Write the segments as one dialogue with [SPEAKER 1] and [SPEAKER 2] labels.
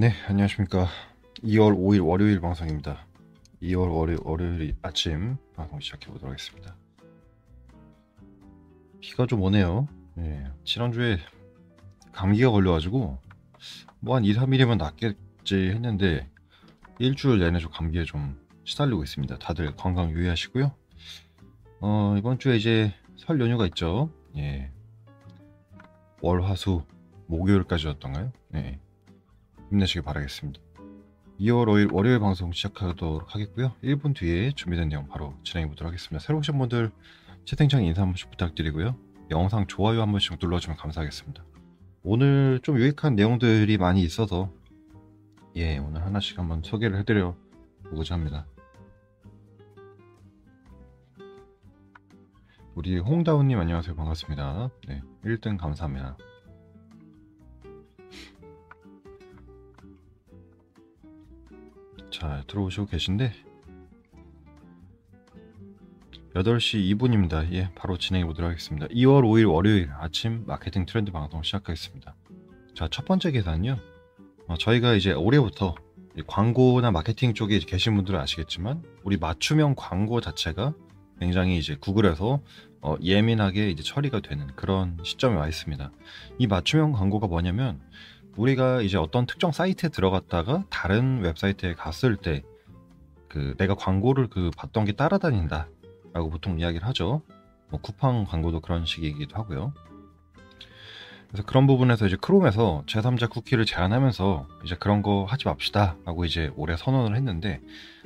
[SPEAKER 1] 네, 안녕하십니까. 2월 5일 월요일 방송입니다. 2월 월요, 월요일 아침 방송 시작해 보도록 하겠습니다. 비가 좀 오네요. 예, 지난주에 감기가 걸려가지고 뭐 한 2, 3일이면 낫겠지 했는데 일주일 내내 좀 감기에 좀 시달리고 있습니다. 다들 건강 유의하시고요. 어, 이번 주에 이제 설 연휴가 있죠. 예. 월, 화, 수, 목요일까지였던가요? 예. 힘내시길 바라겠습니다. 2월 5일 월요일 방송 시작하도록 하겠고요. 1분 뒤에 준비된 내용 바로 진행해 보도록 하겠습니다. 새로 오신 분들 채팅창 인사 한 번씩 부탁드리고요. 영상 좋아요 한 번씩 눌러주면 감사하겠습니다. 오늘 좀 유익한 내용들이 많이 있어서 예 오늘 하나씩 한번 소개를 해드려 보고자 합니다. 우리 홍다운님 안녕하세요 반갑습니다. 네 1등 감사합니다. 자 들어오시고 계신데 8시 2분입니다. 예, 바로 진행해 보도록 하겠습니다. 2월 5일 월요일 아침 마케팅 트렌드 방송 시작하겠습니다. 자, 첫 번째 계산은요. 어, 저희가 이제 올해부터 광고나 마케팅 쪽에 계신 분들은 아시겠지만 우리 맞춤형 광고 자체가 굉장히 이제 구글에서 어, 예민하게 이제 처리가 되는 그런 시점에 와 있습니다. 이 맞춤형 광고가 뭐냐면 우리가 이제 어떤 특정 사이트에 들어갔다가 다른 웹사이트에 갔을 때 그 내가 광고를 그 봤던 게 따라다닌다 라고 보통 이야기를 하죠. 뭐 쿠팡 광고도 그런 식이기도 하고요. 그래서 그런 부분에서 이제 크롬에서 제3자 쿠키를 제한하면서 이제 그런 거 하지 맙시다 라고 이제 올해 선언을 했는데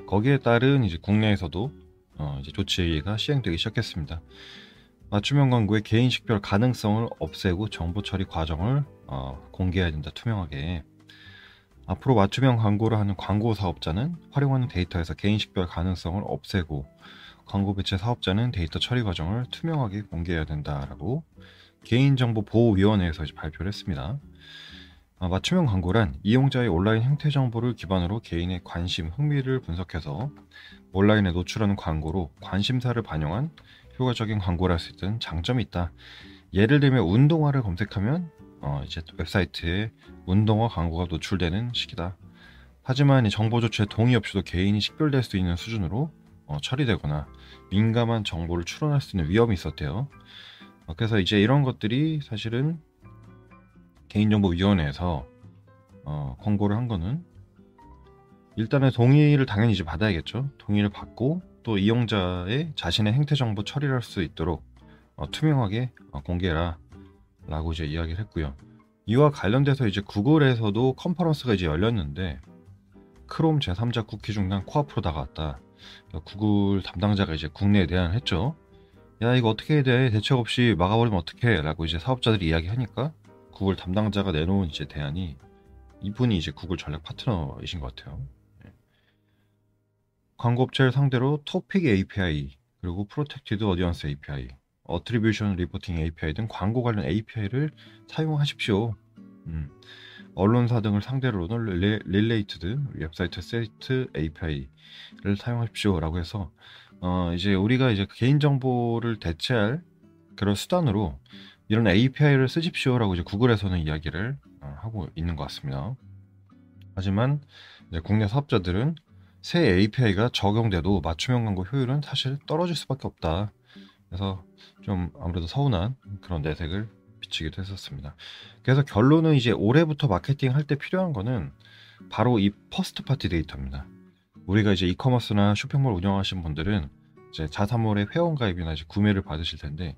[SPEAKER 1] 거기에 따른 이제 국내에서도 어 이제 조치가 시행되기 시작했습니다. 맞춤형 광고의 개인 식별 가능성을 없애고 정보 처리 과정을 어 공개해야 된다 투명하게. 앞으로 맞춤형 광고를 하는 광고 사업자는 활용하는 데이터에서 개인 식별 가능성을 없애고 광고 배치 사업자는 데이터 처리 과정을 투명하게 공개해야 된다라고 개인정보보호위원회에서 발표를 했습니다. 아, 맞춤형 광고란 이용자의 온라인 행태 정보를 기반으로 개인의 관심, 흥미를 분석해서 온라인에 노출하는 광고로 관심사를 반영한 효과적인 광고를 할 수 있는 장점이 있다. 예를 들면 운동화를 검색하면 어, 이제 웹사이트에 운동화 광고가 노출되는 시기다. 하지만 이 정보 조치에 동의 없이도 개인이 식별될 수 있는 수준으로 어, 처리되거나 민감한 정보를 추론할 수 있는 위험이 있었대요. 어, 그래서 이제 이런 것들이 사실은 개인정보위원회에서 어, 권고를 한 거는 일단은 동의를 당연히 이제 받아야겠죠. 동의를 받고 또 이용자의 자신의 행태 정보 처리를 할 수 있도록 어, 투명하게 어, 공개라 라고 이제 이야기를 했고요. 이와 관련돼서 이제 구글에서도 컨퍼런스가 이제 열렸는데 크롬 제3자 쿠키 중단 코앞으로 다가왔다. 구글 담당자가 이제 국내에 내한 했죠. 야 이거 어떻게 해야 돼? 대책 없이 막아버리면 어떡해? 라고 이제 사업자들이 이야기하니까 구글 담당자가 내놓은 이제 대안이 이분이 이제 구글 전략 파트너이신 것 같아요. 네. 광고업체를 상대로 Topic API 그리고 Protected Audience API, Attribution Reporting API 등 광고 관련 API를 사용하십시오. 음. 언론사 등을 상대로는 Rela, Related Website Sets API를 사용하십시오라고 해서 어 이제 우리가 이제 개인 정보를 대체할 그런 수단으로 이런 API를 쓰십시오라고 이제 구글에서는 이야기를 어, 하고 있는 것 같습니다. 하지만 국내 사업자들은 새 API가 적용돼도 맞춤형 광고 효율은 사실 떨어질 수밖에 없다. 그래서 좀 아무래도 서운한 그런 내색을 비치기도 했었습니다. 그래서 결론은 이제 올해부터 마케팅 할 때 필요한 거는 바로 이 first party 데이터입니다. 우리가 이제 이커머스나 쇼핑몰 운영하시는 분들은 이제 자사몰의 회원 가입이나 이제 구매를 받으실 텐데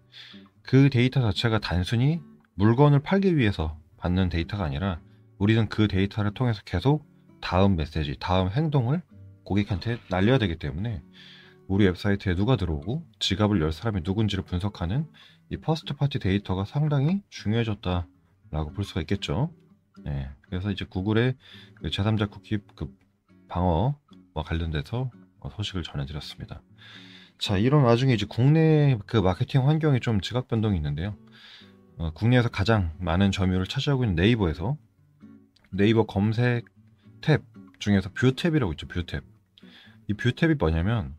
[SPEAKER 1] 그 데이터 자체가 단순히 물건을 팔기 위해서 받는 데이터가 아니라 우리는 그 데이터를 통해서 계속 다음 메시지, 다음 행동을 고객한테 날려야 되기 때문에 우리 웹사이트에 누가 들어오고 지갑을 열 사람이 누군지를 분석하는 이 first party 데이터가 상당히 중요해졌다 라고 볼 수가 있겠죠. 네, 그래서 이제 구글의 그 제3자 쿠키 그 방어와 관련돼서 소식을 전해드렸습니다. 자, 이런 와중에 이제 국내 그 마케팅 환경이 좀 지각 변동이 있는데요. 어, 국내에서 가장 많은 점유율을 차지하고 있는 네이버에서 네이버 검색 탭 중에서 view 탭이라고 있죠. view 탭. 이 view 탭이 뭐냐면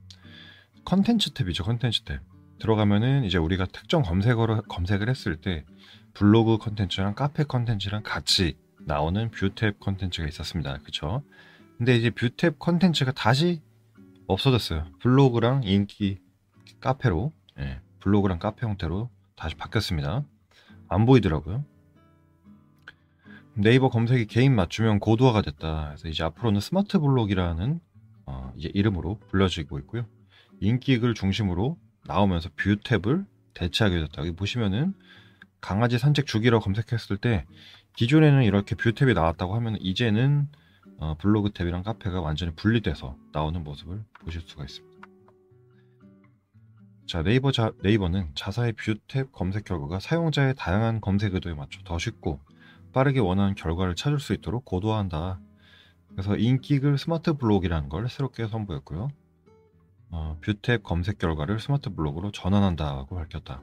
[SPEAKER 1] 컨텐츠 탭이죠. 컨텐츠 탭. 들어가면은 이제 우리가 특정 검색어를 검색을 했을 때 블로그 컨텐츠랑 카페 컨텐츠랑 같이 나오는 view탭 컨텐츠가 있었습니다. 그쵸? 근데 이제 view탭 컨텐츠가 다시 없어졌어요. 블로그랑 인기 카페로, 예, 블로그랑 카페 형태로 다시 바뀌었습니다. 안 보이더라고요. 네이버 검색이 개인 맞춤형 고도화가 됐다. 그래서 이제 앞으로는 스마트 블록이라는 어, 이제 이름으로 불려지고 있고요. 인기글 중심으로 나오면서 view 탭을 대체하게 됐다. 여기 보시면은 강아지 산책 주기라고 검색했을 때 기존에는 이렇게 view 탭이 나왔다고 하면 이제는 어, 블로그 탭이랑 카페가 완전히 분리돼서 나오는 모습을 보실 수가 있습니다. 자 네이버 자, 네이버는 자사의 view 탭 검색 결과가 사용자의 다양한 검색 의도에 맞춰 더 쉽고 빠르게 원하는 결과를 찾을 수 있도록 고도화한다. 그래서 인기글 스마트 블록이라는 걸 새롭게 선보였고요. 어, view탭 검색 결과를 스마트 블록으로 전환한다고 밝혔다.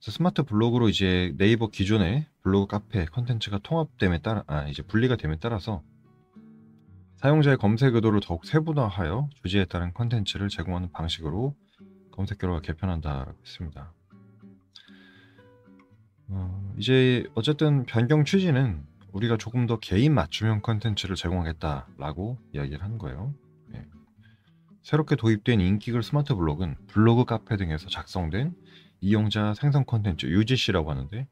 [SPEAKER 1] 스마트 블록으로 이제 네이버 기존의 블로그 카페 컨텐츠가 통합됨에 따라 아 이제 분리가 됨에 따라서 사용자의 검색 의도를 더욱 세분화하여 주제에 따른 컨텐츠를 제공하는 방식으로 검색 결과가 개편한다라고 했습니다. 어, 이제 어쨌든 변경 취지는 우리가 조금 더 개인 맞춤형 컨텐츠를 제공하겠다라고 이야기를 한 거예요. 예. 새롭게 도입된 인기글 스마트 블록은 블로그 카페 등에서 작성된 이용자 생성 컨텐츠 UGC라고 하는데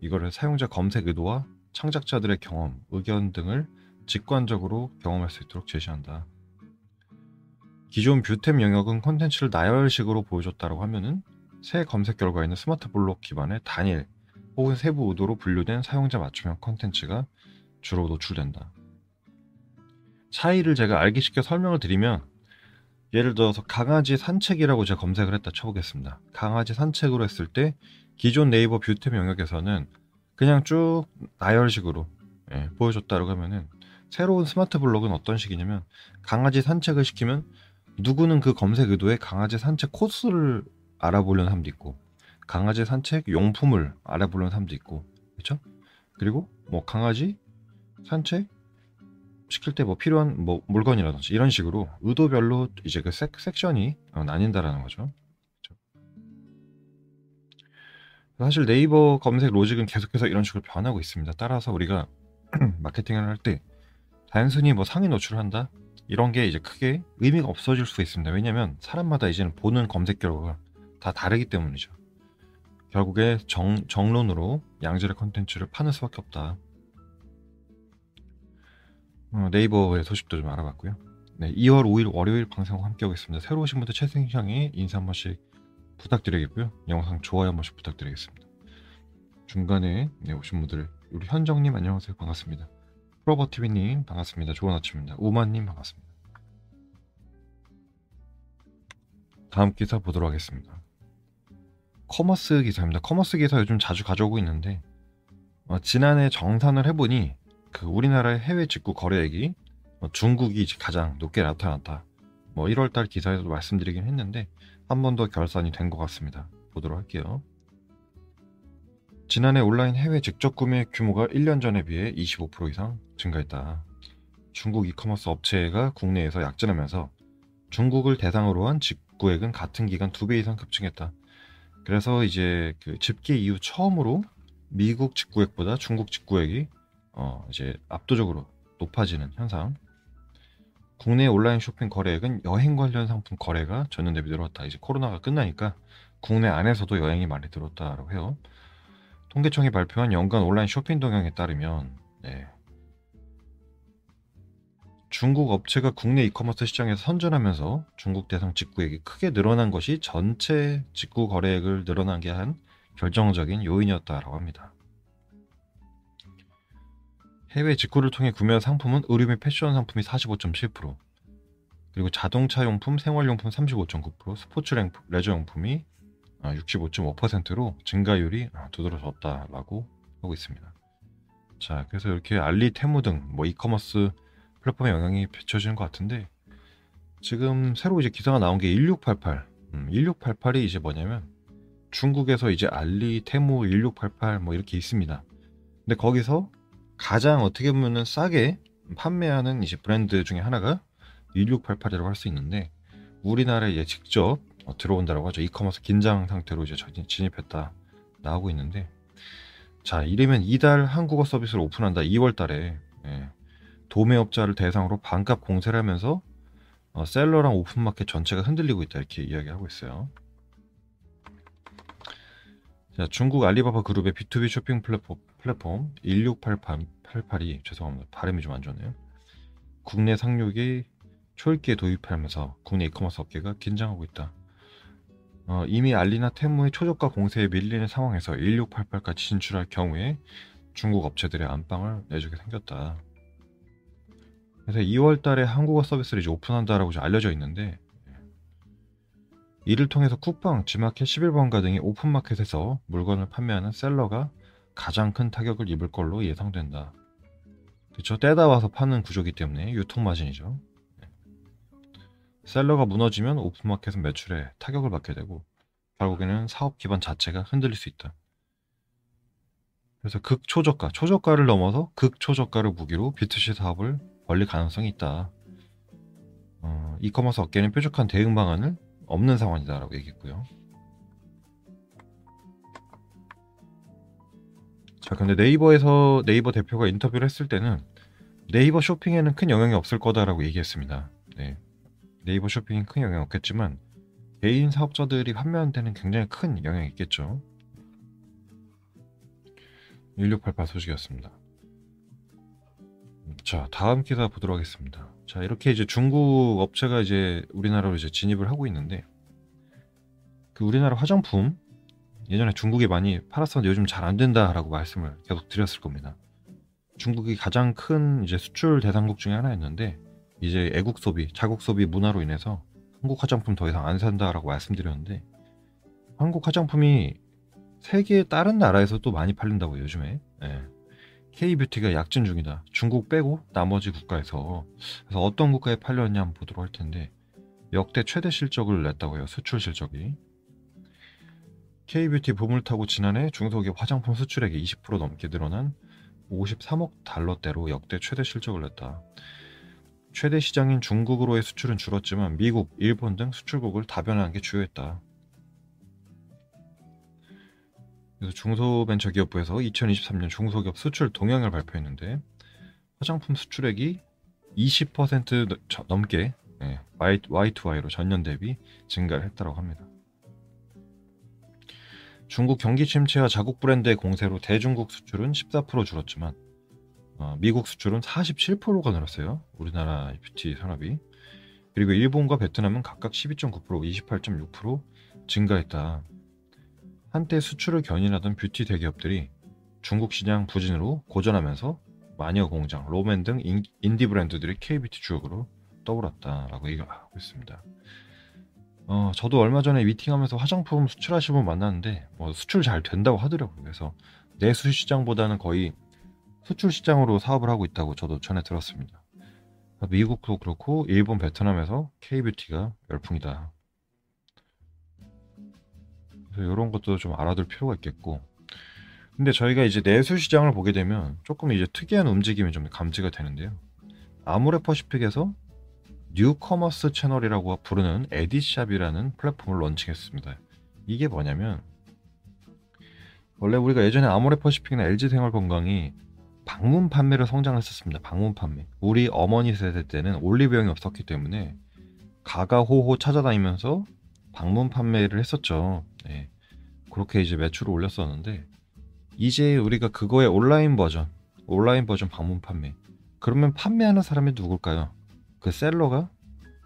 [SPEAKER 1] 이거를 사용자 검색 의도와 창작자들의 경험, 의견 등을 직관적으로 경험할 수 있도록 제시한다. 기존 view탭 영역은 컨텐츠를 나열식으로 보여줬다고 하면은 새 검색 결과에는 스마트 블록 기반의 단일 혹은 세부 의도로 분류된 사용자 맞춤형 컨텐츠가 주로 노출된다. 차이를 제가 알기 쉽게 설명을 드리면 예를 들어서 강아지 산책이라고 제가 검색을 했다 쳐보겠습니다. 강아지 산책으로 했을 때 기존 네이버 view탭 영역에서는 그냥 쭉 나열식으로 예, 보여줬다고 하면은 새로운 스마트 블록은 어떤 식이냐면 강아지 산책을 시키면 누구는 그 검색 의도에 강아지 산책 코스를 알아보려는 사람도 있고 강아지 산책 용품을 알아보려는 사람도 있고 그렇죠? 그리고 뭐 강아지 산책 시킬 때 뭐 필요한 뭐 물건이라든지 이런 식으로 의도별로 이제 그 섹, 섹션이 어, 나뉜다라는 거죠. 그렇죠? 사실 네이버 검색 로직은 계속해서 이런 식으로 변하고 있습니다. 따라서 우리가 마케팅을 할 때 단순히 뭐 상위 노출을 한다 이런 게 이제 크게 의미가 없어질 수 있습니다. 왜냐하면 사람마다 이제는 보는 검색 결과가 다 다르기 때문이죠. 결국에 정, 정론으로 양질의 컨텐츠를 파는 수밖에 없다. 어, 네이버의 소식도 좀 알아봤고요. 네, 2월 5일 월요일 방송 함께 하겠습니다. 새로 오신 분들 채팅창에 인사 한 번씩 부탁드리겠고요. 영상 좋아요 한 번씩 부탁드리겠습니다. 중간에 네, 오신 분들 우리 현정님 안녕하세요 반갑습니다. 프로버티비님 반갑습니다. 좋은 아침입니다. 우만님 반갑습니다. 다음 기사 보도록 하겠습니다. commerce 기사입니다. commerce 기사 요즘 자주 가져오고 있는데 어, 지난해 정산을 해보니 그 우리나라의 해외 직구 거래액이 어, 중국이 가장 높게 나타났다. 뭐 1월달 기사에서도 말씀드리긴 했는데 한 번 더 결산이 된 것 같습니다. 보도록 할게요. 지난해 온라인 해외 직접 구매 규모가 1년 전에 비해 25% 이상 증가했다. 중국 이커머스 업체가 국내에서 약진하면서 중국을 대상으로 한 직구액은 같은 기간 2배 이상 급증했다. 그래서 이제 그 집계 이후 처음으로 미국 직구액보다 중국 직구액이 어 이제 압도적으로 높아지는 현상. 국내 온라인 쇼핑 거래액은 여행 관련 상품 거래가 전년 대비 늘었다. 이제 코로나가 끝나니까 국내 안에서도 여행이 많이 늘었다라고 해요. 통계청이 발표한 연간 온라인 쇼핑 동향에 따르면 네. 중국 업체가 국내 이커머스 시장에서 선전하면서 중국 대상 직구액이 크게 늘어난 것이 전체 직구 거래액을 늘어나게 한 결정적인 요인이었다라고 합니다. 해외 직구를 통해 구매한 상품은 의류 및 패션 상품이 45.7%, 그리고 자동차 용품, 생활용품 35.9%, 스포츠 레저 용품이 65.5%로 증가율이 두드러졌다라고 하고 있습니다. 자, 그래서 이렇게 알리, 테무 등 뭐 이커머스 플랫폼에 영향이 비춰지는 것 같은데 지금 새로 이제 기사가 나온 게 1688. 음, 1688이 이제 뭐냐면 중국에서 이제 알리, 테무 1688 뭐 이렇게 있습니다. 근데 거기서 가장 어떻게 보면은 싸게 판매하는 이제 브랜드 중에 하나가 1688이라고 할 수 있는데 우리나라에 직접 들어온다라고 하죠. 이커머스 긴장 상태로 이제 진입했다 나오고 있는데 자, 이르면 이달 한국어 서비스를 오픈한다. 2월 달에. 예. 도매업자를 대상으로 반값 공세를 하면서 어, 셀러랑 오픈마켓 전체가 흔들리고 있다. 이렇게 이야기하고 있어요. 자, 중국 알리바바 그룹의 B2B 쇼핑 플랫폼, 플랫폼 1688이 죄송합니다. 발음이 좀 안 좋네요. 국내 상륙이 초읽기에 도입하면서 국내 이커머스 업계가 긴장하고 있다. 어, 이미 알리나 테무의 초저가 공세에 밀리는 상황에서 1688까지 진출할 경우에 중국 업체들의 안방을 내주게 생겼다. 그래서 2월 달에 한국어 서비스를 이제 오픈한다라고 알려져 있는데 이를 통해서 쿠팡, 지마켓 11번가 등이 오픈마켓에서 물건을 판매하는 셀러가 가장 큰 타격을 입을 걸로 예상된다. 그렇죠. 떼다 와서 파는 구조기 때문에 유통마진이죠. 셀러가 무너지면 오픈마켓은 매출에 타격을 받게 되고 결국에는 사업 기반 자체가 흔들릴 수 있다. 그래서 극초저가, 초저가를 넘어서 극초저가를 무기로 B2C 사업을 벌릴 가능성이 있다. 어, 이커머스 업계는 뾰족한 대응 방안을 없는 상황이다라고 얘기했고요. 자, 근데 네이버에서 네이버 대표가 인터뷰를 했을 때는 네이버 쇼핑에는 큰 영향이 없을 거다라고 얘기했습니다. 네. 네이버 쇼핑이 큰 영향 없겠지만 개인 사업자들이 판매하는 데는 굉장히 큰 영향이 있겠죠. 1688 소식이었습니다. 자, 다음 기사 보도록 하겠습니다. 자, 이렇게 이제 중국 업체가 이제 우리나라로 이제 진입을 하고 있는데 그 우리나라 화장품 예전에 중국에 많이 팔았었는데 요즘 잘 안 된다라고 말씀을 계속 드렸을 겁니다. 중국이 가장 큰 이제 수출 대상국 중에 하나였는데 이제 애국 소비, 자국 소비 문화로 인해서 한국 화장품 더 이상 안 산다라고 말씀드렸는데 한국 화장품이 세계 다른 나라에서도 많이 팔린다고 요즘에 네. K뷰티가 약진 중이다. 중국 빼고 나머지 국가에서 그래서 어떤 국가에 팔렸냐 한번 보도록 할 텐데 역대 최대 실적을 냈다고 해요. 수출 실적이. K뷰티 붐을 타고 지난해 중소기업 화장품 수출액이 20% 넘게 늘어난 53억 달러대로 역대 최대 실적을 냈다. 최대 시장인 중국으로의 수출은 줄었지만 미국, 일본 등 수출국을 다변화한 게 주요했다. 그래서 중소벤처기업부에서 2023년 중소기업 수출 동향을 발표했는데 화장품 수출액이 20% 넘게 네, Y2Y로 전년 대비 증가를 했다고 합니다. 중국 경기 침체와 자국 브랜드의 공세로 대중국 수출은 14% 줄었지만 어, 미국 수출은 47%가 늘었어요. 우리나라 뷰티 산업이. 그리고 일본과 베트남은 각각 12.9%, 28.6% 증가했다. 한때 수출을 견인하던 뷰티 대기업들이 중국 시장 부진으로 고전하면서 마녀 공장, 롬앤 등 인디 브랜드들이 K뷰티 주역으로 떠올랐다라고 얘기하고 있습니다. 어, 저도 얼마 전에 미팅하면서 화장품 수출하시는 분 만났는데 뭐 수출 잘 된다고 하더라고요. 그래서 내수 시장보다는 거의 수출 시장으로 사업을 하고 있다고 저도 전에 들었습니다. 미국도 그렇고 일본, 베트남에서 K뷰티가 열풍이다. 그래서 이런 것도 좀 알아둘 필요가 있겠고. 근데 저희가 이제 내수 시장을 보게 되면 조금 이제 특이한 움직임이 좀 감지가 되는데요. 아모레퍼시픽에서 new commerce 채널이라고 부르는 에디샵이라는 플랫폼을 런칭했습니다. 이게 뭐냐면 원래 우리가 예전에 아모레퍼시픽이나 LG생활건강이 방문 판매를 성장했었습니다. 방문 판매. 우리 어머니 세대 때는 올리브영이 없었기 때문에 가가호호 찾아다니면서 방문 판매를 했었죠. 네. 그렇게 이제 매출을 올렸었는데 이제 우리가 그거의 온라인 버전, 온라인 버전 방문 판매. 그러면 판매하는 사람이 누굴까요? 그 셀러가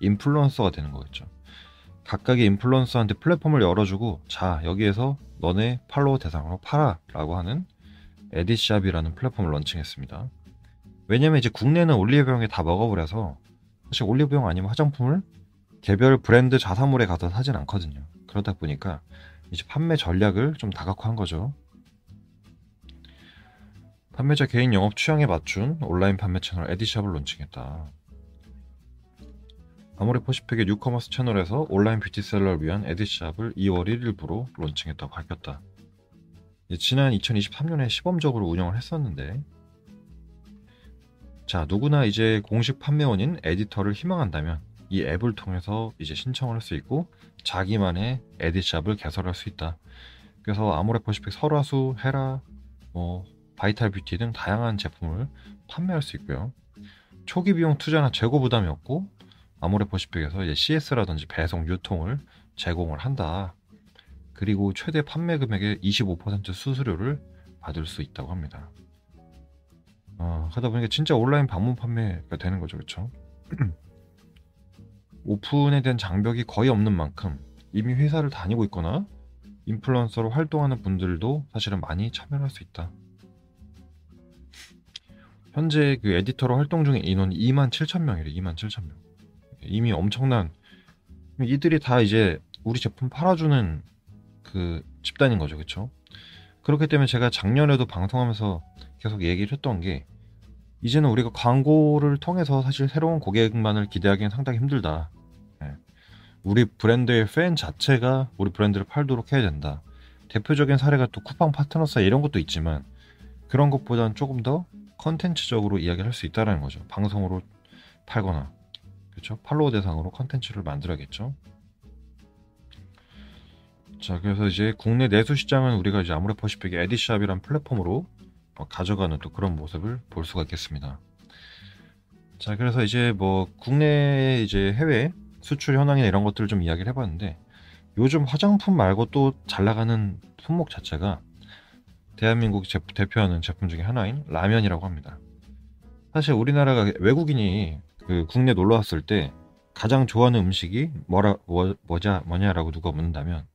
[SPEAKER 1] 인플루언서가 되는 거겠죠. 각각의 인플루언서한테 플랫폼을 열어주고 자 여기에서 너네 팔로워 대상으로 팔아라고 하는 에디샵이라는 플랫폼을 런칭했습니다. 왜냐면 이제 국내는 올리브영이 다 먹어버려서 사실 올리브영 아니면 화장품을 개별 브랜드 자사몰에 가서 사진 않거든요. 그러다 보니까 이제 판매 전략을 좀 다각화한 거죠. 판매자 개인 영업 취향에 맞춘 온라인 판매 채널 에디샵을 론칭했다. 아모레퍼시픽의 new commerce 채널에서 온라인 beauty seller를 위한 에디샵을 2월 1일부로 론칭했다고 밝혔다. 지난 2023년에 시범적으로 운영을 했었는데 자 누구나 이제 공식 판매원인 에디터를 희망한다면 이 앱을 통해서 이제 신청을 할 수 있고 자기만의 에디샵을 개설할 수 있다. 그래서 아모레퍼시픽 설화수, 헤라, 뭐 바이탈 뷰티 등 다양한 제품을 판매할 수 있고요. 초기 비용 투자나 재고 부담이 없고 아모레퍼시픽에서 이제 CS라든지 배송, 유통을 제공을 한다. 그리고 최대 판매 금액의 25% 수수료를 받을 수 있다고 합니다. 어, 하다 보니까 진짜 온라인 방문 판매가 되는 거죠, 그렇죠? 오픈에 대한 장벽이 거의 없는 만큼 이미 회사를 다니고 있거나 인플루언서로 활동하는 분들도 사실은 많이 참여할 수 있다. 현재 그 에디터로 활동 중인 인원이 2만 7천 명이래. 2만 7천 명. 이미 엄청난 이들이 다 이제 우리 제품 팔아주는 그 집단인 거죠, 그렇죠? 그렇기 때문에 제가 작년에도 방송하면서 계속 얘기를 했던 게 이제는 우리가 광고를 통해서 사실 새로운 고객만을 기대하기는 상당히 힘들다. 예. 우리 브랜드의 팬 자체가 우리 브랜드를 팔도록 해야 된다. 대표적인 사례가 또 쿠팡 파트너사 이런 것도 있지만 그런 것보다는 조금 더 컨텐츠적으로 이야기를 할 수 있다는 거죠. 방송으로 팔거나 그렇죠? 팔로워 대상으로 컨텐츠를 만들어야겠죠. 자, 그래서 이제 국내 내수 시장은 우리가 이제 아모레퍼시픽의 에디샵이란 플랫폼으로 어, 가져가는 또 그런 모습을 볼 수가 있겠습니다. 자, 그래서 이제 뭐 국내 이제 해외 수출 현황이나 이런 것들을 좀 이야기를 해봤는데 요즘 화장품 말고 또 잘 나가는 품목 자체가 대한민국 대표하는 제품 중에 하나인 라면이라고 합니다. 사실 우리나라가 외국인이 그 국내 놀러 왔을 때 가장 좋아하는 음식이 뭐라 뭐, 뭐자 뭐냐라고 누가 묻는다면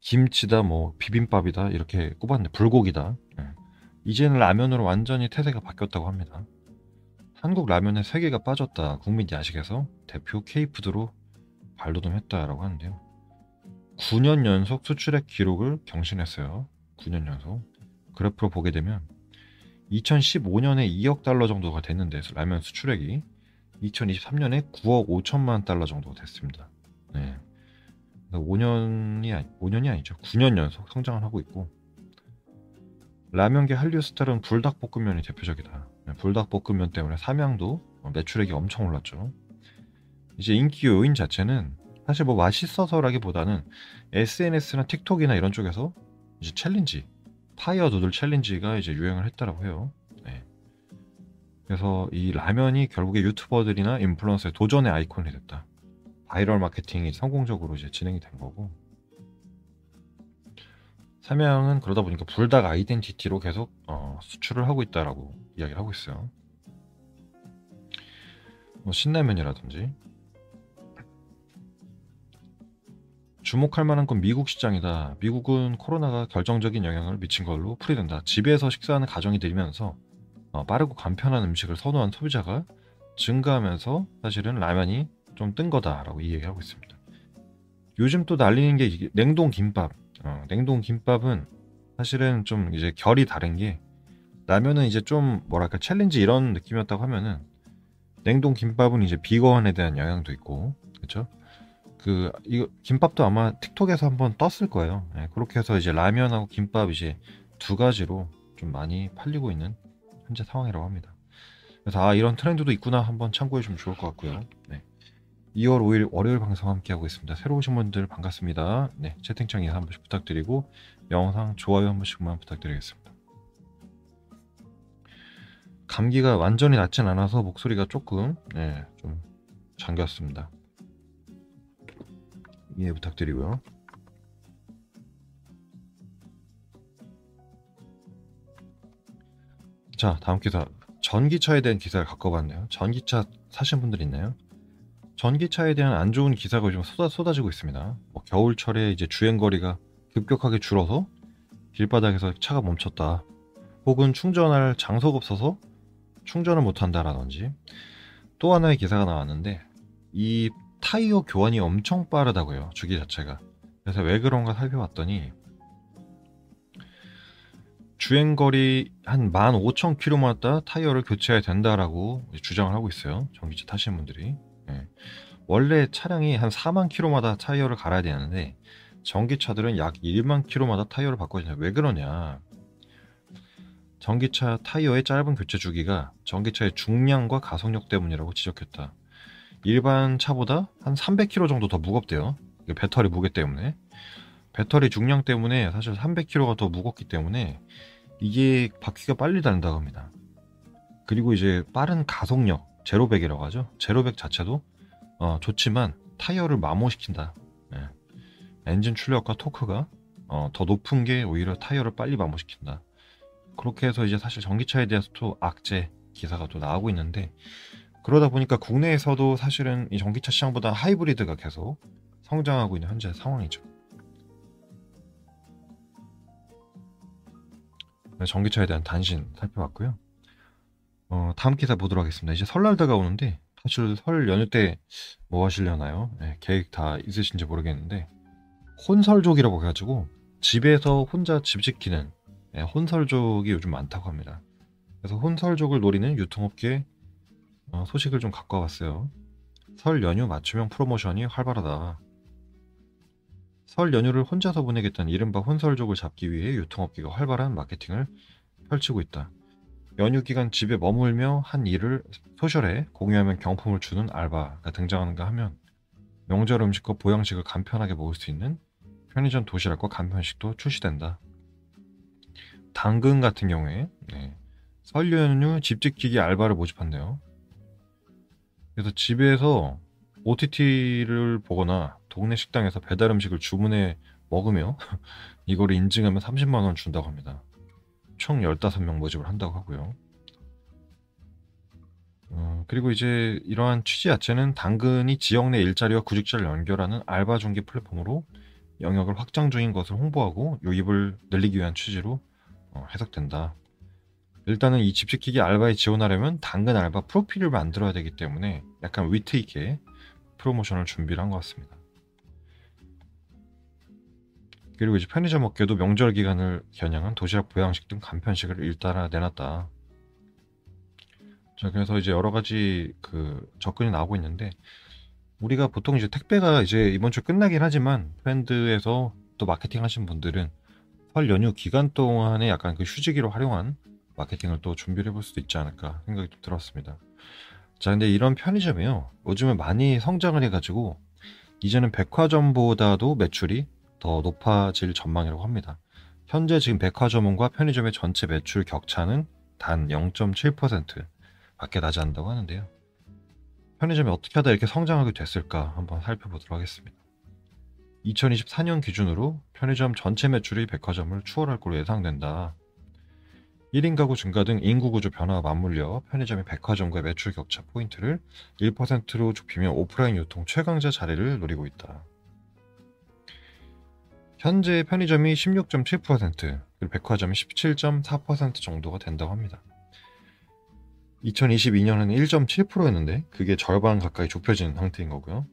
[SPEAKER 1] 김치다 뭐 비빔밥이다 이렇게 꼽았는데 불고기다 예. 이제는 라면으로 완전히 태세가 바뀌었다고 합니다 한국 라면의 세계가 빠졌다 국민 야식에서 대표 K푸드로 발돋움했다라고 하는데요 9년 연속 수출액 기록을 경신했어요 9년 연속 그래프로 보게 되면 2015년에 2억 달러 정도가 됐는데 라면 수출액이 2023년에 9억 5천만 달러 정도가 됐습니다. 네. 5년이 아니, 5년이 아니죠. 9년 연속 성장을 하고 있고 라면계 한류 스타일은 불닭볶음면이 대표적이다. 네, 불닭볶음면 때문에 삼양도 매출액이 엄청 올랐죠. 이제 인기 요인 자체는 사실 뭐 맛있어서라기보다는 SNS나 틱톡이나 이런 쪽에서 이제 challenge fire noodle challenge가 이제 유행을 했다라고 해요. 네. 그래서 이 라면이 결국에 유튜버들이나 인플루언서의 도전의 아이콘이 됐다. 바이럴 마케팅이 성공적으로 이제 진행이 된 거고 삼양은 그러다 보니까 불닭 identity로 계속 어, 수출을 하고 있다라고 이야기를 하고 있어요. 뭐 신라면이라든지 주목할 만한 건 미국 시장이다. 미국은 코로나가 결정적인 영향을 미친 걸로 풀이된다. 집에서 식사하는 가정이 늘면서 어, 빠르고 간편한 음식을 선호한 소비자가 증가하면서 사실은 라면이 좀 뜬 거다라고 이야기하고 있습니다. 요즘 또 날리는 게 냉동 김밥. 어, 냉동 김밥은 사실은 좀 이제 결이 다른 게 라면은 이제 좀 뭐랄까 challenge 이런 느낌이었다고 하면은 냉동 김밥은 이제 비건에 대한 영향도 있고 그렇죠? 그 이거 김밥도 아마 틱톡에서 한번 떴을 거예요. 네, 그렇게 해서 이제 라면하고 김밥 이제 두 가지로 좀 많이 팔리고 있는 현재 상황이라고 합니다. 그래서 아 이런 트렌드도 있구나 한번 참고해 주면 좋을 것 같고요. 네. 2월 5일 월요일 방송 함께 하고 있습니다. 새로 오신 분들 반갑습니다. 네, 채팅창에 한 번씩 부탁드리고 영상 좋아요 한 번씩만 부탁드리겠습니다. 감기가 완전히 낫진 않아서 목소리가 조금 네, 좀 잠겼습니다. 이해 부탁드리고요. 자, 다음 기사. 전기차에 대한 기사를 갖고 봤네요. 전기차 사신 분들 있나요? 전기차에 대한 안 좋은 기사가 요즘 쏟아, 쏟아지고 있습니다. 뭐 겨울철에 이제 주행거리가 급격하게 줄어서 길바닥에서 차가 멈췄다. 혹은 충전할 장소가 없어서 충전을 못한다라든지 또 하나의 기사가 나왔는데 이 타이어 교환이 엄청 빠르다고요. 주기 자체가. 그래서 왜 그런가 살펴봤더니 주행거리 한 15,000km마다 타이어를 교체해야 된다라고 주장을 하고 있어요. 전기차 타시는 분들이. 예. 원래 차량이 한 4만 km마다 타이어를 갈아야 되는데 전기차들은 약 1만 km마다 타이어를 바꿔야 되냐. 왜 그러냐. 전기차 타이어의 짧은 교체 주기가 전기차의 중량과 가속력 때문이라고 지적했다. 일반 차보다 한 300kg 정도 더 무겁대요. 배터리 무게 때문에. 배터리 중량 때문에 사실 300kg가 더 무겁기 때문에 이게 바퀴가 빨리 닳는다고 합니다. 그리고 이제 빠른 가속력 제로백이라고 하죠. 제로백 자체도 어, 좋지만 타이어를 마모시킨다. 네. 엔진 출력과 토크가 어, 더 높은 게 오히려 타이어를 빨리 마모시킨다. 그렇게 해서 이제 사실 전기차에 대해서도 악재 기사가 또 나오고 있는데 그러다 보니까 국내에서도 사실은 이 전기차 시장보다 하이브리드가 계속 성장하고 있는 현재 상황이죠. 네, 전기차에 대한 단신 살펴봤고요. 어, 다음 기사 보도록 하겠습니다. 이제 설날 다가오는데 사실 설 연휴 때 뭐 하시려나요? 네, 계획 다 있으신지 모르겠는데 혼설족이라고 해가지고 집에서 혼자 집 지키는 네, 혼설족이 요즘 많다고 합니다. 그래서 혼설족을 노리는 유통업계 어, 소식을 좀 갖고 와봤어요. 설 연휴 맞춤형 프로모션이 활발하다. 설 연휴를 혼자서 보내겠다는 이른바 혼설족을 잡기 위해 유통업계가 활발한 마케팅을 펼치고 있다. 연휴 기간 집에 머물며 한 일을 소셜에 공유하면 경품을 주는 알바가 등장하는가 하면 명절 음식과 보양식을 간편하게 먹을 수 있는 편의점 도시락과 간편식도 출시된다. 당근 같은 경우에 네, 설 연휴 집 지키기 알바를 모집한대요. 그래서 집에서 OTT를 보거나 동네 식당에서 배달 음식을 주문해 먹으며 이거를 인증하면 30만 원 준다고 합니다. 총 15명 모집을 한다고 하고요. 어, 그리고 이제 이러한 취지 자체는 당근이 지역 내 일자리와 구직자를 연결하는 알바 중개 플랫폼으로 영역을 확장 중인 것을 홍보하고 유입을 늘리기 위한 취지로 어, 해석된다. 일단은 이 집지키기 알바에 지원하려면 당근 알바 프로필을 만들어야 되기 때문에 약간 위트 있게 프로모션을 준비를 한 것 같습니다. 그리고 이제 편의점 업계도 명절 기간을 겨냥한 도시락 보양식 등 간편식을 일따라 내놨다. 자, 그래서 이제 여러 가지 그 접근이 나오고 있는데 우리가 보통 이제 택배가 이제 이번 주 끝나긴 하지만 브랜드에서 또 마케팅 하신 분들은 설 연휴 기간 동안에 약간 그 휴지기로 활용한 마케팅을 또 준비를 해볼 수도 있지 않을까 생각이 좀 들었습니다. 자, 근데 이런 편의점이요. 요즘에 많이 성장을 해가지고 이제는 백화점보다도 매출이 더 높아질 전망이라고 합니다. 현재 지금 백화점과 편의점의 전체 매출 격차는 단 0.7% 밖에 나지 않는다고 하는데요. 편의점이 어떻게 하다 이렇게 성장하게 됐을까 한번 살펴보도록 하겠습니다. 2024년 기준으로 편의점 전체 매출이 백화점을 추월할 걸로 예상된다. 1인 가구 증가 등 인구 구조 변화와 맞물려 편의점이 백화점과의 매출 격차 포인트를 1%로 좁히며 오프라인 유통 최강자 자리를 노리고 있다. 현재 편의점이 16.7%, 그리고 백화점이 17.4% 정도가 된다고 합니다. 2022년에는 1.7%였는데 그게 절반 가까이 좁혀진 상태인 거고요.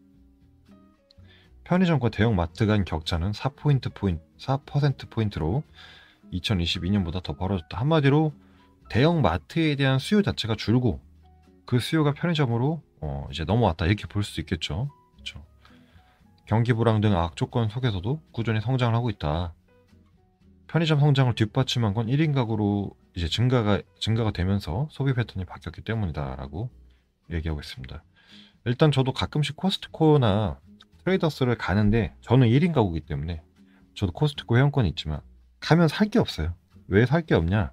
[SPEAKER 1] 편의점과 대형 마트 간 격차는 4포인트 포인트, 4% 포인트로 2022년보다 더 벌어졌다. 한마디로 대형 마트에 대한 수요 자체가 줄고 그 수요가 편의점으로 어 이제 넘어왔다 이렇게 볼 수 있겠죠. 경기 불황 등 악조건 속에서도 꾸준히 성장을 하고 있다. 편의점 성장을 뒷받침한 건 1인 가구로 이제 증가가 증가가 되면서 소비 패턴이 바뀌었기 때문이다 라고 얘기하고 있습니다. 일단 저도 가끔씩 코스트코나 트레이더스를 가는데 저는 1인 가구이기 때문에 저도 코스트코 회원권이 있지만 가면 살 게 없어요. 왜 살 게 없냐?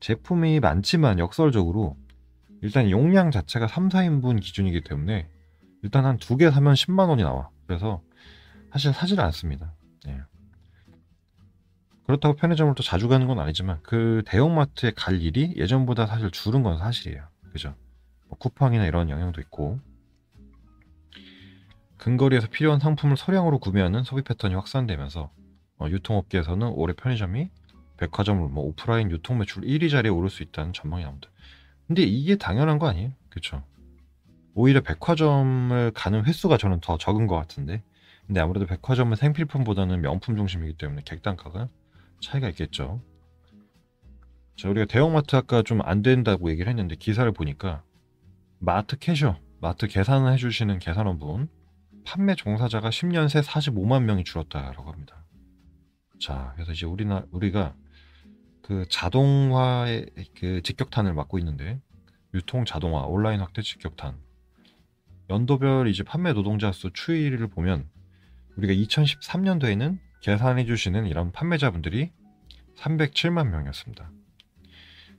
[SPEAKER 1] 제품이 많지만 역설적으로 일단 용량 자체가 3, 4인분 기준이기 때문에 일단 한 두 개 사면 10만 원이 나와. 그래서 사실 사지를 않습니다. 예. 그렇다고 편의점을 또 자주 가는 건 아니지만 그 대형마트에 갈 일이 예전보다 사실 줄은 건 사실이에요. 그죠? 뭐 쿠팡이나 이런 영향도 있고 근거리에서 필요한 상품을 소량으로 구매하는 소비 패턴이 확산되면서 어, 유통업계에서는 올해 편의점이 백화점을 뭐 오프라인 유통 매출 1위 자리에 오를 수 있다는 전망이 나옵니다. 근데 이게 당연한 거 아니에요? 그렇죠? 오히려 백화점을 가는 횟수가 저는 더 적은 것 같은데 근데 아무래도 백화점은 생필품보다는 명품 중심이기 때문에 객단가가 차이가 있겠죠. 자, 우리가 대형마트 아까 좀 안 된다고 얘기를 했는데 기사를 보니까 마트 캐셔, 마트 계산을 해주시는 계산원분 판매 종사자가 10년 새 45만 명이 줄었다라고 합니다. 자, 그래서 이제 우리나 우리가 그 자동화의 그 직격탄을 맡고 있는데 유통 자동화, 온라인 확대 직격탄 연도별 이제 판매 노동자 수 추이를 보면 우리가 2013년도에는 계산해 주시는 이런 판매자분들이 307만 명이었습니다.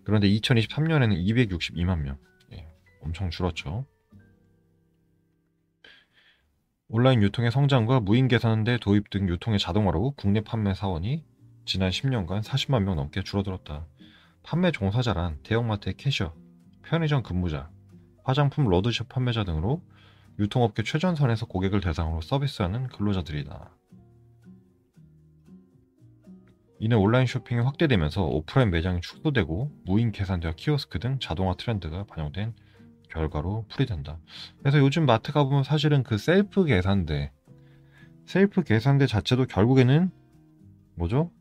[SPEAKER 1] 그런데 2023년에는 262만 명. 예, 엄청 줄었죠. 온라인 유통의 성장과 무인 계산대 도입 등 유통의 자동화로 국내 판매 사원이 지난 10년간 40만 명 넘게 줄어들었다. 판매 종사자란 대형마트의 캐셔, 편의점 근무자, 화장품 로드숍 판매자 등으로 유통업계 최전선에서 고객을 대상으로 서비스하는 근로자들이다. 이는 온라인 쇼핑이 확대되면서 오프라인 매장이 축소되고 무인 계산대와 키오스크 등 자동화 트렌드가 반영된 결과로 풀이된다. 그래서 요즘 마트 가보면 사실은 그 셀프 계산대, 셀프 계산대 자체도 결국에는 뭐죠?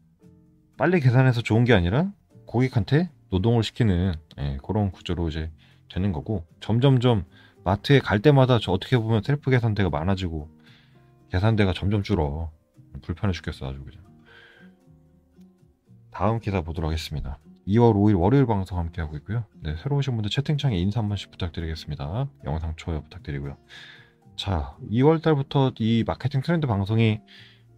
[SPEAKER 1] 빨리 계산해서 좋은 게 아니라 고객한테 노동을 시키는 예, 그런 구조로 이제 되는 거고 점점점 마트에 갈 때마다 저 어떻게 보면 셀프 계산대가 많아지고 계산대가 점점 줄어. 불편해 죽겠어 아주 그냥. 다음 기사 보도록 하겠습니다. 2월 5일 월요일 방송 함께 하고 있고요. 네, 새로 오신 분들 채팅창에 인사 한 번씩 부탁드리겠습니다. 영상 좋아요 부탁드리고요. 자 2월 달부터 이 마케팅 트렌드 방송이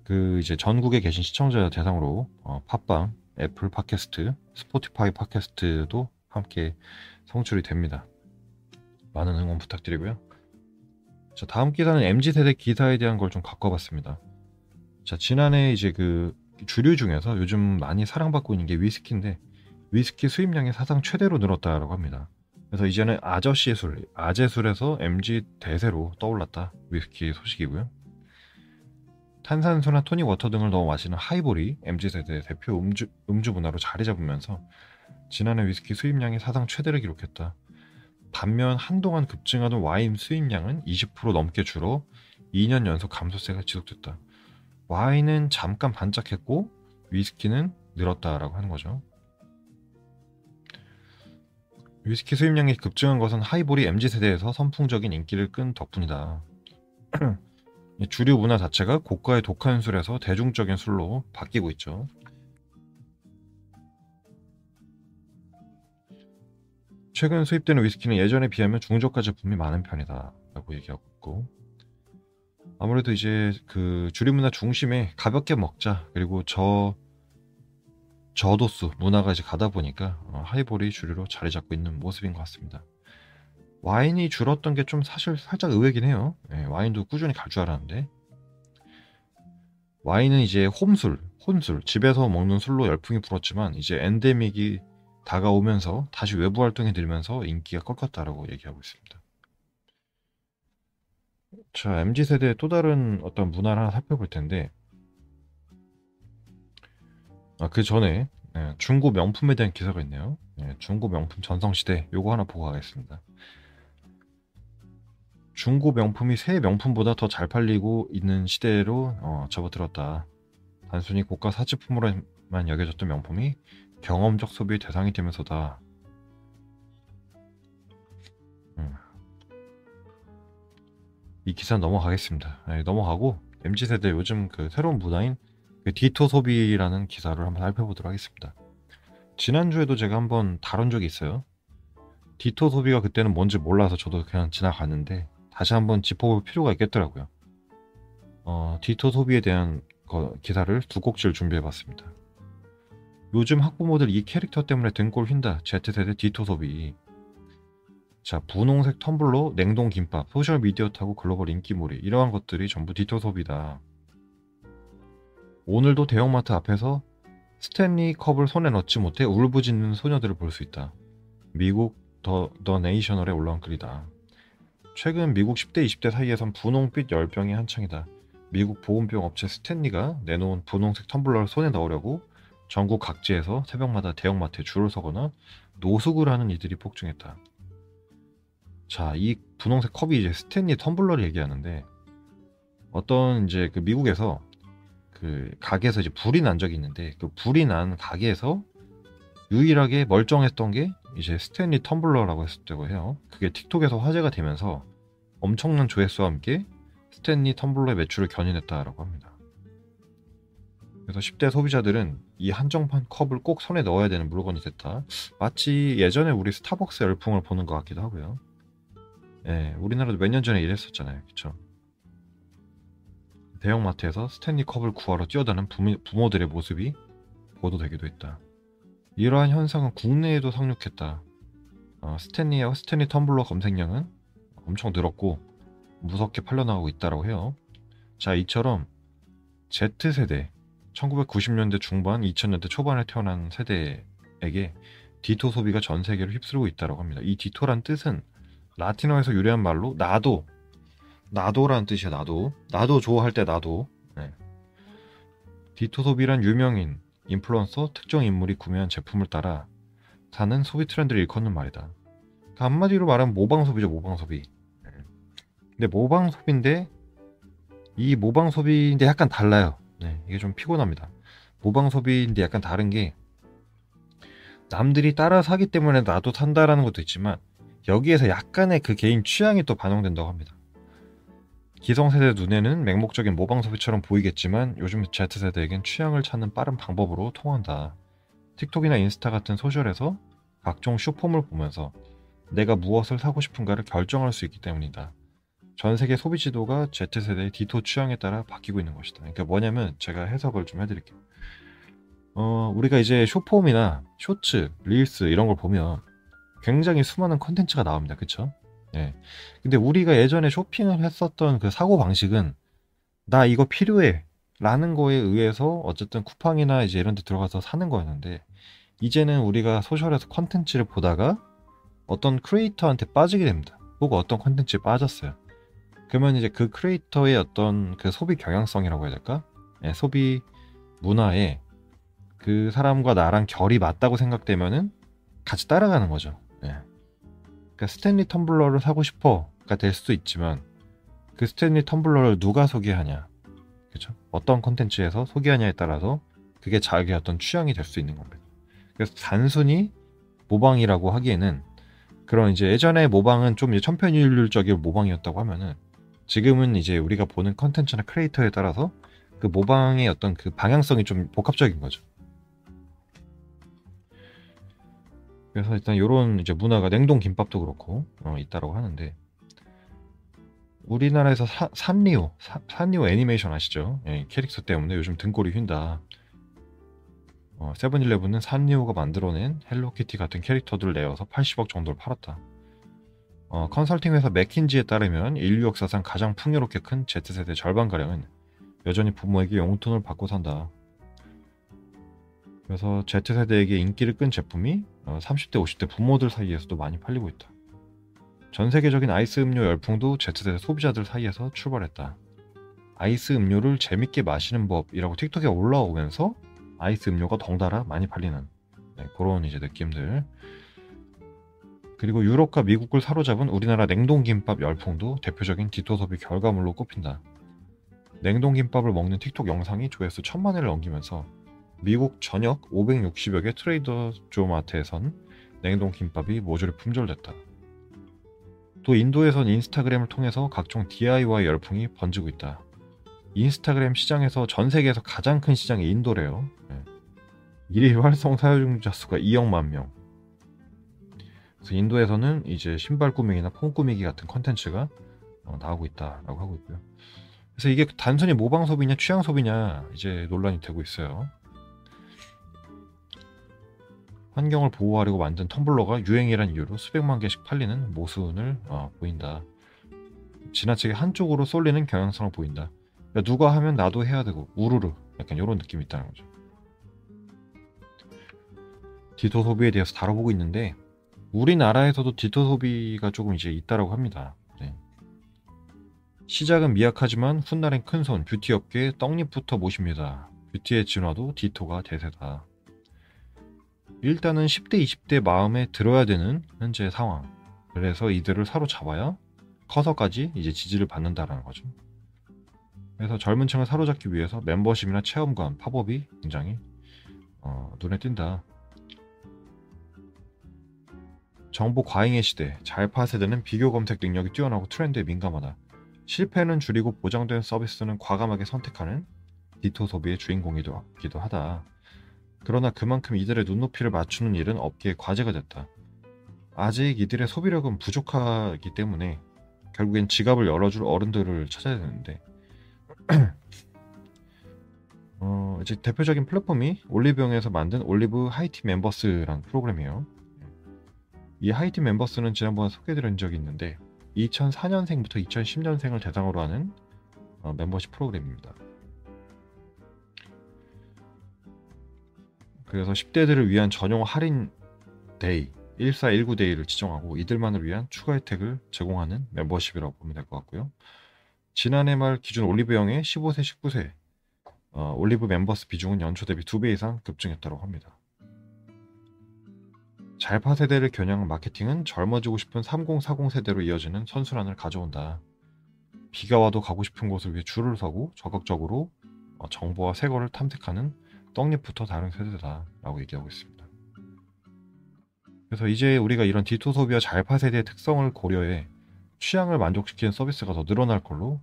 [SPEAKER 1] 그 이제 전국에 계신 시청자 대상으로 어, 팟빵 애플 팟캐스트 스포티파이 팟캐스트도 함께 성출이 됩니다 많은 응원 부탁드리고요. 자, 다음 기사는 MZ세대 기사에 대한 걸 좀 갖고 와봤습니다. 자, 지난해 이제 그 주류 중에서 요즘 많이 사랑받고 있는 게 위스키인데 위스키 수입량이 사상 최대로 늘었다라고 합니다. 그래서 이제는 아저씨의 술, 아재술에서 MZ 대세로 떠올랐다. 위스키 소식이고요. 탄산수나 토닉 워터 등을 넣어 마시는 하이볼이 MZ세대 대표 음주, 음주 문화로 자리 잡으면서 지난해 위스키 수입량이 사상 최대를 기록했다. 반면 한동안 급증하던 와인 수입량은 20% 넘게 줄어 2년 연속 감소세가 지속됐다. 와인은 잠깐 반짝했고 위스키는 늘었다라고 하는 거죠. 위스키 수입량이 급증한 것은 하이볼이 MZ세대에서 선풍적인 인기를 끈 덕분이다. 주류 문화 자체가 고가의 독한 술에서 대중적인 술로 바뀌고 있죠. 최근 수입되는 위스키는 예전에 비하면 중저가 제품이 많은 편이다 라고 얘기하고 있고 아무래도 이제 그 주류 문화 중심에 가볍게 먹자 그리고 저 저도수 문화가 이제 가다 보니까 어, 하이볼이 주류로 자리 잡고 있는 모습인 것 같습니다. 와인이 줄었던 게 좀 사실 살짝 의외긴 해요. 네, 와인도 꾸준히 갈 줄 알았는데 와인은 이제 홈술, 혼술, 집에서 먹는 술로 열풍이 불었지만 이제 엔데믹이 다가오면서 다시 외부 활동이 늘면서 인기가 꺾였다라고 얘기하고 있습니다. 자, MZ세대의 또 다른 어떤 문화를 하나 살펴볼 텐데, 아, 그 전에 네, 중고 명품에 대한 기사가 있네요. 네, 중고 명품 전성시대 요거 하나 보고 가겠습니다. 중고 명품이 새 명품보다 더 잘 팔리고 있는 시대로 어, 접어들었다. 단순히 고가 사치품으로만 여겨졌던 명품이 경험적 소비의 대상이 되면서다. 음. 이 기사 넘어가겠습니다. 네, 넘어가고 MZ세대 요즘 그 새로운 문화인 그 디토 소비라는 기사를 한번 살펴보도록 하겠습니다. 지난주에도 제가 한번 다룬 적이 있어요. 디토 소비가 그때는 뭔지 몰라서 저도 그냥 지나갔는데 다시 한번 짚어볼 필요가 있겠더라고요. 어, ditto 소비에 대한 거, 기사를 두 꼭지를 준비해봤습니다. 요즘 학부모들 이 캐릭터 때문에 등골 휜다. Z세대 ditto 소비. 자, 분홍색 텀블러, 냉동 김밥, 소셜 미디어 타고 글로벌 인기몰이 이러한 것들이 전부 ditto 소비다. 오늘도 대형마트 앞에서 스탠리 컵을 손에 넣지 못해 울부짖는 소녀들을 볼 수 있다. 미국 The, The National에 올라온 글이다. 최근 미국 10대, 20대 사이에선 분홍빛 열병이 한창이다. 미국 보온병 업체 스탠리가 내놓은 분홍색 텀블러를 손에 넣으려고 전국 각지에서 새벽마다 대형마트에 줄을 서거나 노숙을 하는 이들이 폭증했다. 자, 이 분홍색 컵이 이제 스탠리 텀블러를 얘기하는데 어떤 이제 그 미국에서 그 가게에서 이제 불이 난 적이 있는데 그 불이 난 가게에서 유일하게 멀쩡했던 게 이제 스탠리 텀블러라고 했었다고 해요. 그게 틱톡에서 화제가 되면서 엄청난 조회수와 함께 스탠리 텀블러의 매출을 견인했다라고 합니다. 그래서 10대 소비자들은 이 한정판 컵을 꼭 손에 넣어야 되는 물건이 됐다. 마치 예전에 우리 스타벅스 열풍을 보는 것 같기도 하고요. 예, 우리나라도 몇 년 전에 이랬었잖아요. 그쵸? 대형마트에서 스탠리 컵을 구하러 뛰어드는 부모, 부모들의 모습이 보도되기도 했다. 이러한 현상은 국내에도 상륙했다. 어, 스탠리와 스탠리 텀블러 검색량은 엄청 늘었고 무섭게 팔려나가고 있다고 해요. 자, 이처럼 Z세대, 1990년대 중반, 2000년대 초반에 태어난 세대에게 ditto 소비가 전 세계로 휩쓸고 있다고 합니다. 이 ditto란 뜻은 라틴어에서 유래한 말로 나도, 나도라는 뜻이야, 나도. 나도 좋아할 때 나도. 네. 디토 소비란 유명인, 인플루언서, 특정 인물이 구매한 제품을 따라 사는 소비 트렌드를 일컫는 말이다. 그러니까 한마디로 말하면 모방 소비죠, 모방 소비. 네. 근데 모방 소비인데 이 모방 소비인데 약간 달라요. 네, 이게 좀 피곤합니다. 모방 소비인데 약간 다른 게 남들이 따라 사기 때문에 나도 산다라는 것도 있지만 여기에서 약간의 그 개인 취향이 또 반영된다고 합니다. 기성세대 눈에는 맹목적인 모방 소비처럼 보이겠지만 요즘 Z세대에겐 취향을 찾는 빠른 방법으로 통한다. 틱톡이나 인스타 같은 social에서 각종 short-form을 보면서 내가 무엇을 사고 싶은가를 결정할 수 있기 때문이다. 전 세계 소비 지도가 Z세대의 ditto 취향에 따라 바뀌고 있는 것이다. 그러니까 뭐냐면 제가 해석을 좀 해드릴게요. 어, 우리가 이제 쇼폼이나 쇼츠, 릴스 이런 걸 보면 굉장히 수많은 컨텐츠가 나옵니다. 그쵸? 예. 근데 우리가 예전에 쇼핑을 했었던 그 사고 방식은 나 이거 필요해 라는 거에 의해서 어쨌든 쿠팡이나 이제 이런 데 들어가서 사는 거였는데 이제는 우리가 social에서 컨텐츠를 보다가 어떤 creator한테 빠지게 됩니다. 혹은 어떤 컨텐츠에 빠졌어요. 그러면 이제 그 creator의 어떤 그 소비 경향성이라고 해야 될까? 예, 소비 문화에 그 사람과 나랑 결이 맞다고 생각되면은 같이 따라가는 거죠. 예. 그러니까 스탠리 텀블러를 사고 싶어가 될 수도 있지만 그 스탠리 텀블러를 누가 소개하냐, 그죠? 어떤 콘텐츠에서 소개하냐에 따라서 그게 자기의 어떤 취향이 될 수 있는 겁니다. 그래서 단순히 모방이라고 하기에는 그런 이제 예전에 모방은 좀 천편일률적인 모방이었다고 하면은 지금은 이제 우리가 보는 컨텐츠나 creator에 따라서 그 모방의 어떤 그 방향성이 좀 복합적인 거죠. 그래서 일단 이런 이제 문화가 냉동 김밥도 그렇고 어, 있다라고 하는데 우리나라에서 사, 산리오 사, 산리오 애니메이션 아시죠? 예, 캐릭터 때문에 요즘 등골이 휜다. 어, 세븐일레븐은 산리오가 만들어낸 헬로키티 같은 캐릭터들을 내어서 80억 정도를 팔았다. 어, 컨설팅 회사 맥킨지에 따르면 인류 역사상 가장 풍요롭게 큰 Z세대 절반가량은 여전히 부모에게 용돈을 받고 산다. 그래서 Z세대에게 인기를 끈 제품이 30대, 어, 50대 부모들 사이에서도 많이 팔리고 있다. 전 세계적인 아이스 음료 열풍도 Z세대 소비자들 사이에서 출발했다. 아이스 음료를 재밌게 마시는 법이라고 틱톡에 올라오면서 아이스 음료가 덩달아 많이 팔리는 네, 그런 이제 느낌들 그리고 유럽과 미국을 사로잡은 우리나라 냉동김밥 열풍도 대표적인 디토 소비 결과물로 꼽힌다. 냉동김밥을 먹는 틱톡 영상이 조회수 천만회를 넘기면서 미국 전역 560여 개 트레이더 조 마트에선 냉동김밥이 모조리 품절됐다. 또 인도에선 인스타그램을 통해서 각종 DIY 열풍이 번지고 있다. 인스타그램 시장에서 전 세계에서 가장 큰 시장이 인도래요. 네. 일일 활성 사용자 수가 2억만 명. 그래서 인도에서는 이제 신발 꾸미기나 폰 꾸미기 같은 컨텐츠가 어, 나오고 있다라고 하고 있고요. 그래서 이게 단순히 모방 소비냐 취향 소비냐 이제 논란이 되고 있어요. 환경을 보호하려고 만든 텀블러가 유행이란 이유로 수백만 개씩 팔리는 모순을 어, 보인다. 지나치게 한쪽으로 쏠리는 경향성을 보인다. 그러니까 누가 하면 나도 해야 되고 우르르 약간 이런 느낌이 있다는 거죠. 디토 소비에 대해서 다뤄보고 있는데 우리나라에서도 디토 소비가 조금 이제 있다라고 합니다. 네. 시작은 미약하지만 훗날엔 큰손 뷰티 업계의 떡잎부터 모십니다. 뷰티의 진화도 디토가 대세다. 일단은 10대, 20대 마음에 들어야 되는 현재 상황. 그래서 이들을 사로잡아야 커서까지 이제 지지를 받는다라는 거죠. 그래서 젊은 층을 사로잡기 위해서 멤버십이나 체험관, 팝업이 굉장히 어, 눈에 띈다. 정보 과잉의 시대, 잘파 세대는 비교 검색 능력이 뛰어나고 트렌드에 민감하다. 실패는 줄이고 보장된 서비스는 과감하게 선택하는 디토 소비의 주인공이기도 하다. 그러나 그만큼 이들의 눈높이를 맞추는 일은 업계의 과제가 됐다. 아직 이들의 소비력은 부족하기 때문에 결국엔 지갑을 열어줄 어른들을 찾아야 되는데 어, 이제 대표적인 플랫폼이 올리브영에서 만든 올리브 하이틴 멤버스라는 프로그램이에요. 이 하이틴 멤버스는 지난번에 소개드린 적이 있는데 2004년생부터 2010년생을 대상으로 하는 어, 멤버십 프로그램입니다. 그래서 10대들을 위한 전용 할인 데이 1419 데이를 지정하고 이들만을 위한 추가 혜택을 제공하는 멤버십이라고 보면 될 것 같고요. 지난해 말 기준 올리브영의 15세, 19세 어, 올리브 멤버스 비중은 연초 대비 2배 이상 급증했다고 합니다. 잘파 세대를 겨냥한 마케팅은 젊어지고 싶은 3040 세대로 이어지는 선순환을 가져온다. 비가 와도 가고 싶은 곳을 위해 줄을 서고 적극적으로 어, 정보와 새 거를 탐색하는 떡잎부터 다른 세대다라고 얘기하고 있습니다. 그래서 이제 우리가 이런 디토 소비와 잘파 세대의 특성을 고려해 취향을 만족시키는 서비스가 더 늘어날 걸로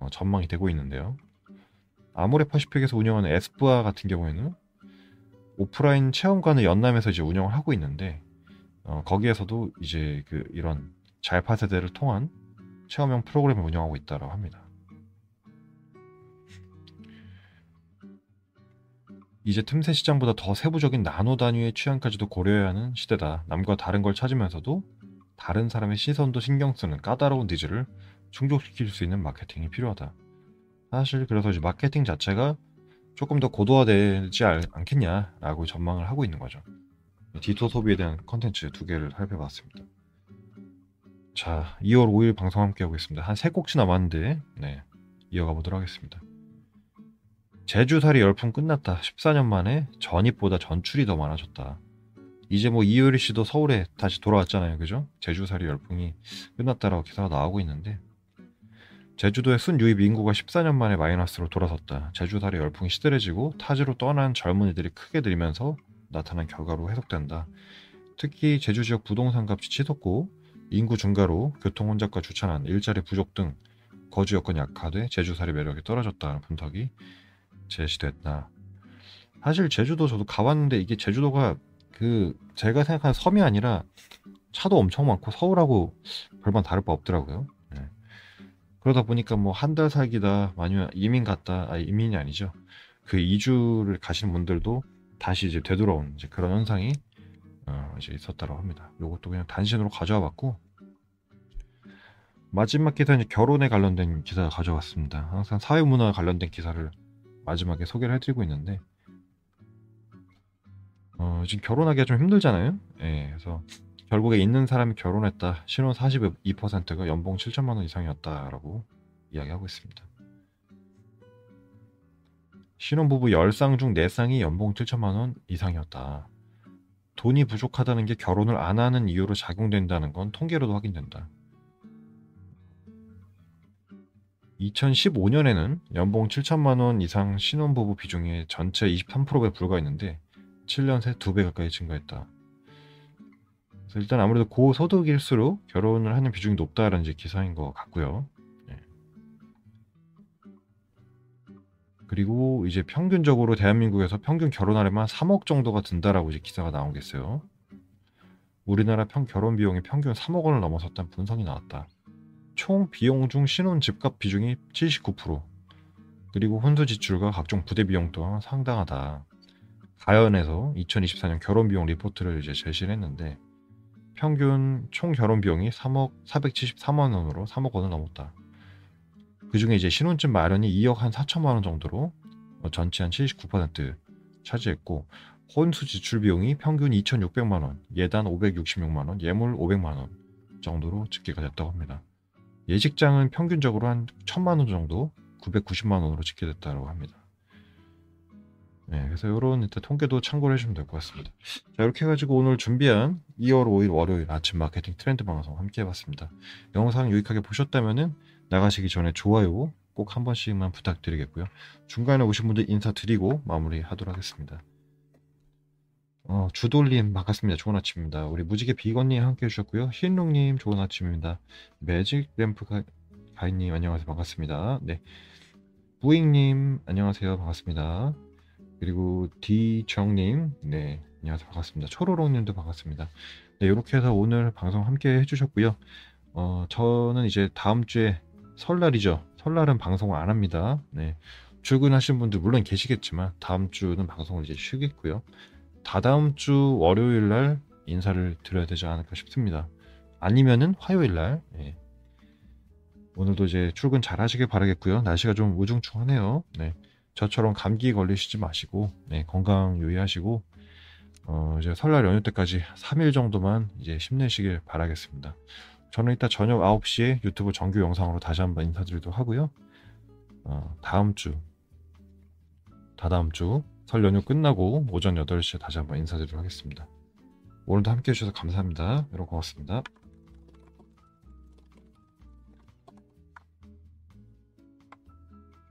[SPEAKER 1] 어, 전망이 되고 있는데요. 아모레 퍼시픽에서 운영하는 에스쁘아 같은 경우에는 오프라인 체험관을 연남에서 이제 운영을 하고 있는데 어, 거기에서도 이제 그 이런 잘파 세대를 통한 체험형 프로그램을 운영하고 있다고 합니다. 이제 틈새 시장보다 더 세부적인 나노 단위의 취향까지도 고려해야 하는 시대다. 남과 다른 걸 찾으면서도 다른 사람의 시선도 신경 쓰는 까다로운 니즈를 충족시킬 수 있는 마케팅이 필요하다. 사실 그래서 이제 마케팅 자체가 조금 더 고도화되지 않겠냐라고 전망을 하고 있는 거죠. 디토 소비에 대한 컨텐츠 두 개를 살펴봤습니다. 자, 2월 5일 방송 함께 하고 있습니다. 한 세 꼭지 남았는데, 네, 이어가 보도록 하겠습니다. 제주살이 열풍 끝났다. 14년 만에 전입보다 전출이 더 많아졌다. 이제 뭐 이효리 씨도 서울에 다시 돌아왔잖아요. 그죠? 제주살이 열풍이 끝났다라고 기사가 나오고 있는데 제주도의 순유입 인구가 14년 만에 마이너스로 돌아섰다. 제주살이 열풍이 시들해지고 타지로 떠난 젊은이들이 크게 들면서 나타난 결과로 해석된다. 특히 제주 지역 부동산 값이 치솟고 인구 증가로 교통 혼잡과 주차난, 일자리 부족 등 거주 여건이 악화돼 제주살이 매력이 떨어졌다는 분석이 제시됐다. 사실 제주도 저도 가봤는데 이게 제주도가 그 제가 생각하는 섬이 아니라 차도 엄청 많고 서울하고 별반 다를 바 없더라고요. 네. 그러다 보니까 뭐 한 달 살기다 아니면 이민 갔다 아 이민이 아니죠. 그 이주를 가신 분들도 다시 이제 되돌아온 이제 그런 현상이 어 이제 있었다고 합니다. 이것도 그냥 단신으로 가져와 봤고 마지막 기사는 결혼에 관련된 기사를 가져왔습니다. 항상 사회문화 관련된 기사를 마지막에 소개를 해드리고 있는데 어, 지금 결혼하기가 좀 힘들잖아요. 예, 그래서 결국에 있는 사람이 결혼했다. 신혼 42%가 연봉 7천만 원 이상이었다라고 이야기하고 있습니다. 신혼부부 10쌍 중 4쌍이 연봉 7천만 원 이상이었다. 돈이 부족하다는 게 결혼을 안 하는 이유로 작용된다는 건 통계로도 확인된다. 2015년에는 연봉 7천만 원 이상 신혼부부 비중이 전체 23%에 불과했는데 7년 새 2배 가까이 증가했다. 그래서 일단 아무래도 고소득일수록 결혼을 하는 비중이 높다라는 이제 기사인 것 같고요. 네. 그리고 이제 평균적으로 대한민국에서 평균 결혼하려면 3억 정도가 든다라고 이제 기사가 나오겠어요. 우리나라 평 결혼 비용이 평균 3억 원을 넘어섰다는 분석이 나왔다. 총 비용 중 신혼 집값 비중이 79% 그리고 혼수 지출과 각종 부대 비용 또한 상당하다. 가연에서 2024년 결혼 비용 리포트를 이제 제시를 했는데 평균 총 결혼 비용이 3억 473만 원으로 3억 원을 넘었다. 그 중에 이제 신혼집 마련이 2억 한 4천만 원 정도로 전체 한 79% 차지했고 혼수 지출 비용이 평균 2,600만 원, 예단 566만 원, 예물 500만 원 정도로 집계가 됐다고 합니다. 예식장은 평균적으로 한 천만 원 정도 990만 원으로 집계됐다고 합니다. 네, 그래서 이런 통계도 참고를 해주시면 될 것 같습니다. 자, 이렇게 해가지고 오늘 준비한 2월 5일 월요일 아침 마케팅 트렌드 방송 함께 해봤습니다. 영상 유익하게 보셨다면은 나가시기 전에 좋아요 꼭 한 번씩만 부탁드리겠고요. 중간에 오신 분들 인사드리고 마무리하도록 하겠습니다. 어, 주돌님 반갑습니다. 좋은 아침입니다. 우리 무지개 비건님 함께 해주셨고요. 흰롱님 좋은 아침입니다. 매직 램프 가, 가인님 안녕하세요. 반갑습니다. 네. 부잉님 안녕하세요. 반갑습니다. 그리고 디정님 네 안녕하세요. 반갑습니다. 초로롱님도 반갑습니다. 네 이렇게 해서 오늘 방송 함께 해주셨고요. 어, 저는 이제 다음 주에 설날이죠. 설날은 방송을 안 합니다. 네. 출근하신 분들 물론 계시겠지만 다음 주는 방송을 이제 쉬겠고요. 다다음 주 월요일 날 인사를 드려야 되지 않을까 싶습니다. 아니면은 화요일 날. 예. 오늘도 이제 출근 잘 하시길 바라겠고요. 날씨가 좀 우중충하네요. 네. 저처럼 감기 걸리시지 마시고 네, 건강 유의하시고 어, 이제 설날 연휴 때까지 3일 정도만 이제 힘내시길 바라겠습니다. 저는 이따 저녁 9시에 유튜브 정규 영상으로 다시 한번 인사드리도록 하고요. 어, 다음 주, 다다음 주 설 연휴 끝나고 오전 8시에 다시 한번 인사드리도록 하겠습니다. 오늘도 함께 해주셔서 감사합니다. 여러분 고맙습니다.